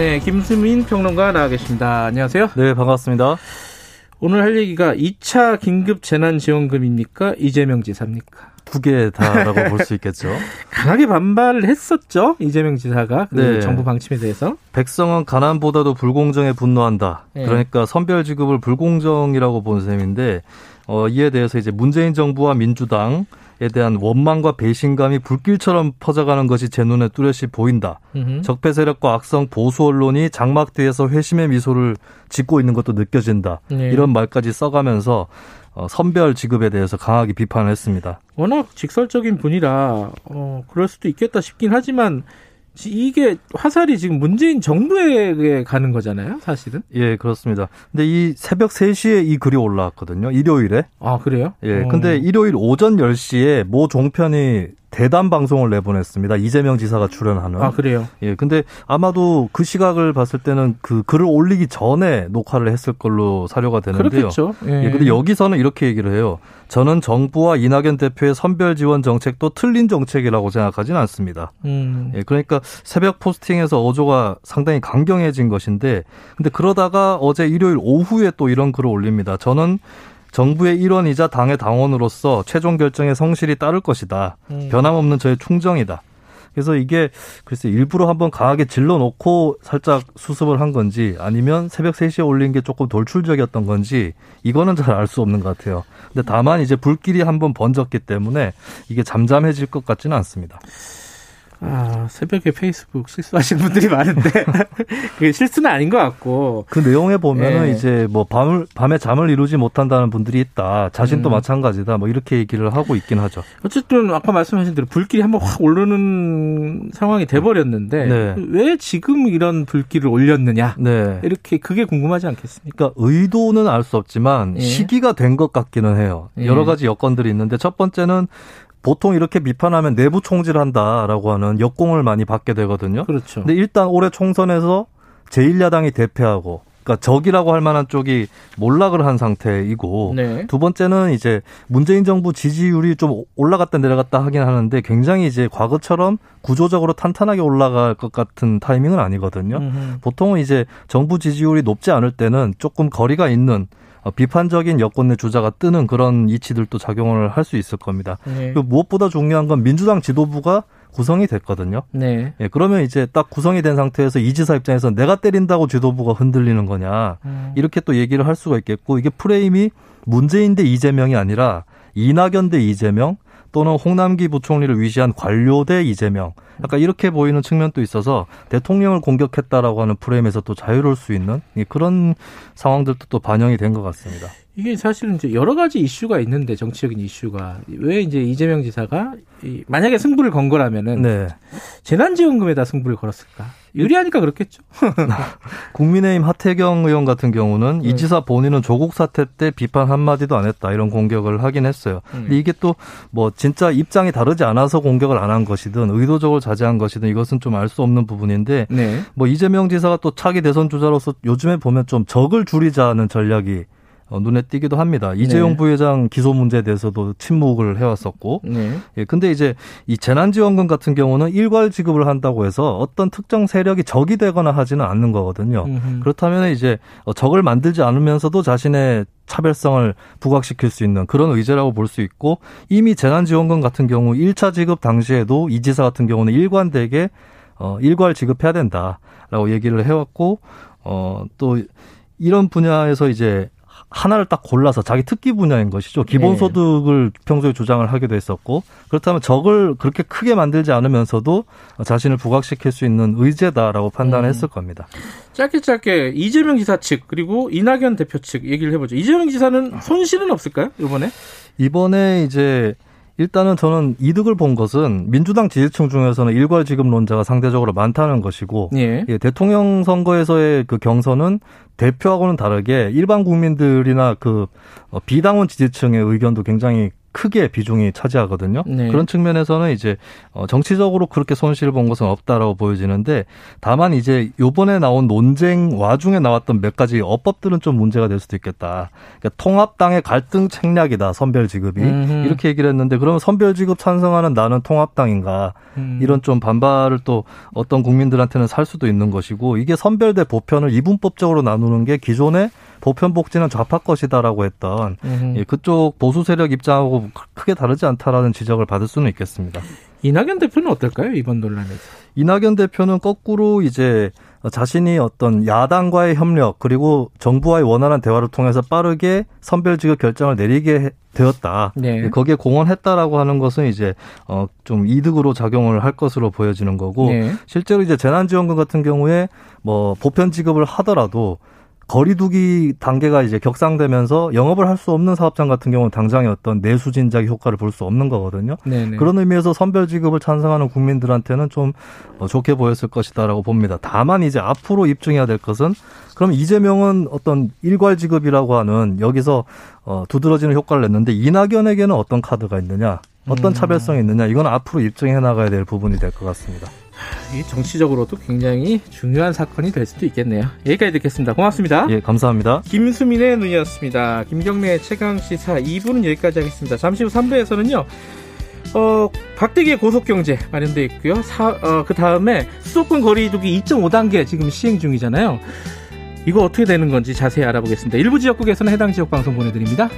네, 김수민 평론가 나와 계십니다. 안녕하세요. 네, 반갑습니다. 오늘 할 얘기가 2차 긴급 재난지원금입니까? 이재명 지사입니까? 두 개 다라고 볼 수 있겠죠. 강하게 반발을 했었죠. 이재명 지사가 그 네. 정부 방침에 대해서. 백성은 가난보다도 불공정에 분노한다. 네. 그러니까 선별 지급을 불공정이라고 본 셈인데 어, 이에 대해서 이제 문재인 정부와 민주당에 대한 원망과 배신감이 불길처럼 퍼져가는 것이 제 눈에 뚜렷이 보인다. 음흠. 적폐 세력과 악성 보수 언론이 장막대에서 회심의 미소를 짓고 있는 것도 느껴진다. 네. 이런 말까지 써가면서 어, 선별 지급에 대해서 강하게 비판을 했습니다. 워낙 직설적인 분이라 어, 그럴 수도 있겠다 싶긴 하지만 지- 이게 화살이 지금 문재인 정부에게 가는 거잖아요, 사실은. 예, 그렇습니다. 근데 이 새벽 3시에 이 글이 올라왔거든요. 일요일에. 아, 그래요? 예, 어. 근데 일요일 오전 10시에 모 종편이 대담 방송을 내보냈습니다. 이재명 지사가 출연하는. 아, 그래요. 예, 근데 아마도 그 시각을 봤을 때는 그 글을 올리기 전에 녹화를 했을 걸로 사료가 되는데요. 그렇겠죠. 예. 예, 근데 여기서는 이렇게 얘기를 해요. 저는 정부와 이낙연 대표의 선별 지원 정책도 틀린 정책이라고 생각하지는 않습니다. 음. 예, 그러니까 새벽 포스팅에서 어조가 상당히 강경해진 것인데, 근데 그러다가 어제 일요일 오후에 또 이런 글을 올립니다. 저는 정부의 일원이자 당의 당원으로서 최종 결정에 성실히 따를 것이다. 음. 변함없는 저의 충정이다. 그래서 이게 글쎄 일부러 한번 강하게 질러놓고 살짝 수습을 한 건지 아니면 새벽 3시에 올린 게 조금 돌출적이었던 건지 이거는 잘 알 수 없는 것 같아요. 근데 다만 이제 불길이 한번 번졌기 때문에 이게 잠잠해질 것 같지는 않습니다. 아, 새벽에 페이스북 실수하시는 분들이 많은데 그게 실수는 아닌 것 같고 그 내용에 보면은 예. 이제 뭐 밤을 밤에 잠을 이루지 못한다는 분들이 있다. 자신도 음. 마찬가지다. 뭐 이렇게 얘기를 하고 있긴 하죠. 어쨌든 아까 말씀하신 대로 불길이 한번 확 오르는 상황이 돼버렸는데 네. 왜 지금 이런 불길을 올렸느냐 네. 이렇게 그게 궁금하지 않겠습니까? 그러니까 의도는 알 수 없지만 예. 시기가 된 것 같기는 해요. 예. 여러 가지 여건들이 있는데 첫 번째는 보통 이렇게 비판하면 내부 총질한다라고 하는 역공을 많이 받게 되거든요. 그렇죠. 근데 일단 올해 총선에서 제1야당이 대패하고 그러니까 적이라고 할 만한 쪽이 몰락을 한 상태이고 네. 두 번째는 이제 문재인 정부 지지율이 좀 올라갔다 내려갔다 하긴 하는데 굉장히 이제 과거처럼 구조적으로 탄탄하게 올라갈 것 같은 타이밍은 아니거든요. 음흠. 보통은 이제 정부 지지율이 높지 않을 때는 조금 거리가 있는 어, 비판적인 여권 내 주자가 뜨는 그런 이치들도 작용을 할 수 있을 겁니다. 네. 무엇보다 중요한 건 민주당 지도부가 구성이 됐거든요. 네. 예, 그러면 이제 딱 구성이 된 상태에서 이 지사 입장에서 내가 때린다고 지도부가 흔들리는 거냐. 음. 이렇게 또 얘기를 할 수가 있겠고 이게 프레임이 문재인 대 이재명이 아니라 이낙연 대 이재명 또는 홍남기 부총리를 위시한 관료 대 이재명 약간 이렇게 보이는 측면도 있어서 대통령을 공격했다라고 하는 프레임에서 또 자유로울 수 있는 예, 그런 상황들도 또 반영이 된 것 같습니다. 이게 사실은 이제 여러 가지 이슈가 있는데 정치적인 이슈가 왜 이제 이재명 지사가 이 만약에 승부를 건 거라면은 네. 재난지원금에다 승부를 걸었을까? 유리하니까 그렇겠죠. 국민의힘 하태경 의원 같은 경우는 네. 이 지사 본인은 조국 사태 때 비판 한마디도 안 했다 이런 공격을 하긴 했어요. 음. 근데 이게 또 뭐 진짜 입장이 다르지 않아서 공격을 안 한 것이든 의도적으로 자제한 것이든 이것은 좀 알 수 없는 부분인데 네. 뭐 이재명 지사가 또 차기 대선 주자로서 요즘에 보면 좀 적을 줄이자는 전략이 어, 눈에 띄기도 합니다. 이재용 네. 부회장 기소 문제에 대해서도 침묵을 해왔었고, 네. 예, 근데 이제 이 재난지원금 같은 경우는 일괄 지급을 한다고 해서 어떤 특정 세력이 적이 되거나 하지는 않는 거거든요. 음흠. 그렇다면 이제 어, 적을 만들지 않으면서도 자신의 차별성을 부각시킬 수 있는 그런 의제라고 볼 수 있고 이미 재난지원금 같은 경우 1차 지급 당시에도 이 지사 같은 경우는 일관되게 어, 일괄 지급해야 된다라고 얘기를 해왔고 어, 또 이런 분야에서 이제 하나를 딱 골라서 자기 특기 분야인 것이죠. 기본소득을 평소에 주장을 하기도 했었고 그렇다면 적을 그렇게 크게 만들지 않으면서도 자신을 부각시킬 수 있는 의제다라고 판단했을 겁니다. 짧게 짧게 이재명 지사 측 그리고 이낙연 대표 측 얘기를 해보죠. 이재명 지사는 손실은 없을까요? 이번에? 이번에 이제 일단은 저는 이득을 본 것은 민주당 지지층 중에서는 일괄 지급론자가 상대적으로 많다는 것이고 예. 예, 대통령 선거에서의 그 경선은 대표하고는 다르게 일반 국민들이나 그 어, 비당원 지지층의 의견도 굉장히 크게 비중이 차지하거든요. 네. 그런 측면에서는 이제 어, 정치적으로 그렇게 손실을 본 것은 없다라고 보여지는데 다만 이제 요번에 나온 논쟁 와중에 나왔던 몇 가지 어법들은 좀 문제가 될 수도 있겠다. 그러니까 통합당의 갈등 책략이다 선별 지급이 음흠. 이렇게 얘기를 했는데 그러면 선별 지급 찬성하는 나는 통합당인가 음. 이런 좀 반발을 또 어떤 국민들한테는 살 수도 있는 것이고 이게 선별대 보편을 이분법적으로 나누는 게 기존의 보편 복지는 좌파 것이다라고 했던 음흠. 예, 그쪽 보수 세력 입장하고 크게 다르지 않다라는 지적을 받을 수는 있겠습니다. 이낙연 대표는 어떨까요 이번 논란에서? 이낙연 대표는 거꾸로 이제 자신이 어떤 야당과의 협력 그리고 정부와의 원활한 대화를 통해서 빠르게 선별 지급 결정을 내리게 해- 되었다. 네. 예, 거기에 공헌했다라고 하는 것은 이제 어좀 이득으로 작용을 할 것으로 보여지는 거고 네. 실제로 이제 재난지원금 같은 경우에 뭐 보편 지급을 하더라도 거리두기 단계가 이제 격상되면서 영업을 할 수 없는 사업장 같은 경우는 당장의 어떤 내수 진작 효과를 볼 수 없는 거거든요. 네네. 그런 의미에서 선별 지급을 찬성하는 국민들한테는 좀 어, 좋게 보였을 것이다라고 봅니다. 다만 이제 앞으로 입증해야 될 것은 그럼 이재명은 어떤 일괄 지급이라고 하는 여기서 어, 두드러지는 효과를 냈는데 이낙연에게는 어떤 카드가 있느냐, 어떤 음. 차별성이 있느냐, 이건 앞으로 입증해 나가야 될 부분이 될 것 같습니다. 이 정치적으로도 굉장히 중요한 사건이 될 수도 있겠네요. 여기까지 듣겠습니다. 고맙습니다. 예, 감사합니다. 김수민의 눈이었습니다. 김경래 최강 시사 2부는 여기까지 하겠습니다. 잠시 후 3부에서는요. 어, 박대기의 고속경제 마련되어 있고요. 사, 그 다음에 수도권 거리두기 2.5단계 지금 시행 중이잖아요. 이거 어떻게 되는 건지 자세히 알아보겠습니다. 일부 지역국에서는 해당 지역 방송 보내드립니다.